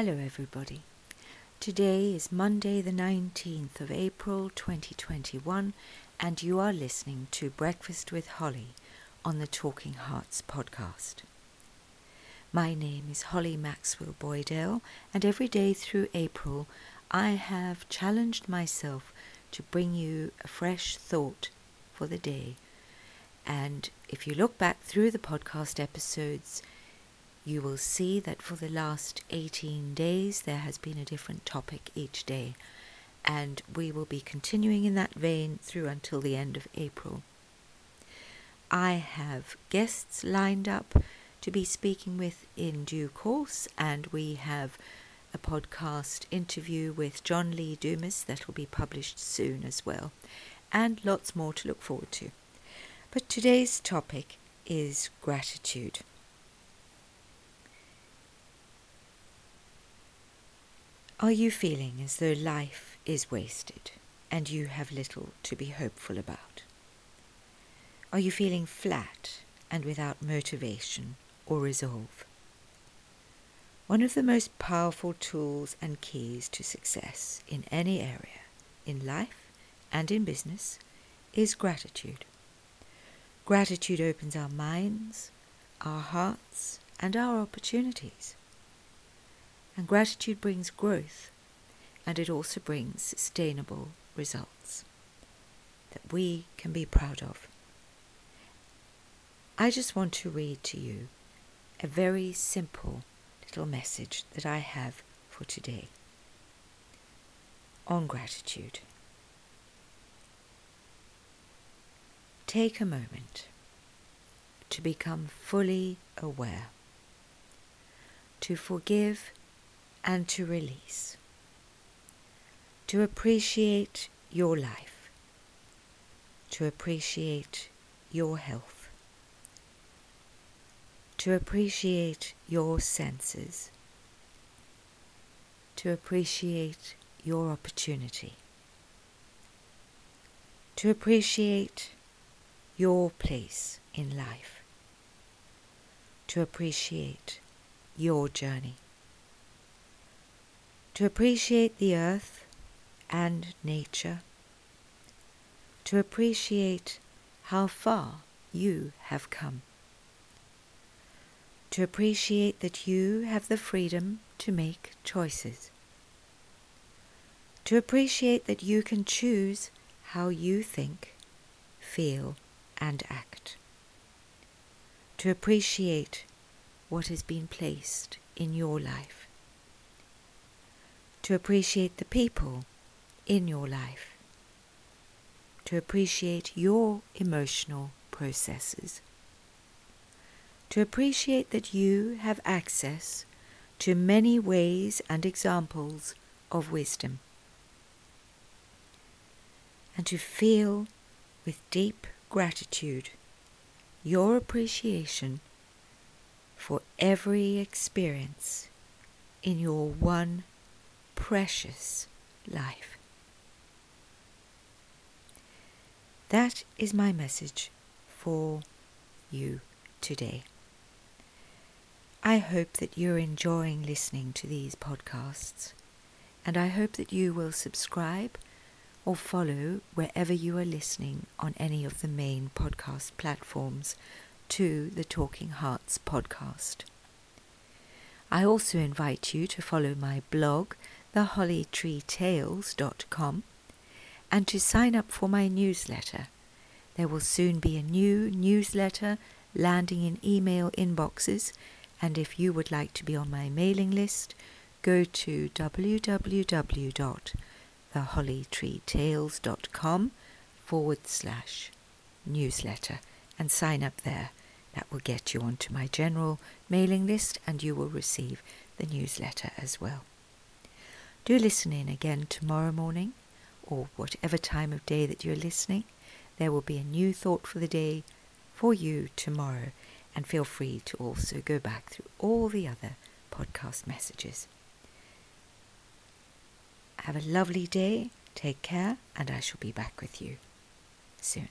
Hello, everybody. Today is Monday, the 19th of April 2021, and you are listening to Breakfast with Holly on the Talking Hearts podcast. My name is Holly Maxwell Boydell, and every day through April, I have challenged myself to bring you a fresh thought for the day. And if you look back through the podcast episodes, you will see that for the last 18 days there has been a different topic each day, and we will be continuing in that vein through until the end of April. I have guests lined up to be speaking with in due course, and we have a podcast interview with John Lee Dumas that will be published soon as well, and lots more to look forward to. But today's topic is gratitude. Are you feeling as though life is wasted and you have little to be hopeful about? Are you feeling flat and without motivation or resolve? One of the most powerful tools and keys to success in any area, in life and in business, is gratitude. Gratitude opens our minds, our hearts, and our opportunities. And gratitude brings growth and it also brings sustainable results that we can be proud of. I just want to read to you a very simple little message that I have for today on gratitude. Take a moment to become fully aware, to forgive and to release. To appreciate your life. To appreciate your health. To appreciate your senses. To appreciate your opportunity. To appreciate your place in life. To appreciate your journey to appreciate the earth and nature, to appreciate how far you have come, to appreciate that you have the freedom to make choices, to appreciate that you can choose how you think, feel, and act, to appreciate what has been placed in your life to appreciate the people in your life, to appreciate your emotional processes, to appreciate that you have access to many ways and examples of wisdom, and to feel with deep gratitude your appreciation for every experience in your one precious life. That is my message for you today. I hope that you're enjoying listening to these podcasts, and I hope that you will subscribe or follow wherever you are listening on any of the main podcast platforms to the Talking Hearts podcast. I also invite you to follow my blog thehollytreetales.com and to sign up for my newsletter. There will soon be a new newsletter landing in email inboxes, and if you would like to be on my mailing list, go to www.thehollytreetales.com forward slash newsletter and sign up there. That will get you onto my general mailing list and you will receive the newsletter as well. Do listen in again tomorrow morning or whatever time of day that you're listening. There will be a new thought for the day for you tomorrow, and feel free to also go back through all the other podcast messages. Have a lovely day, take care, and I shall be back with you soon.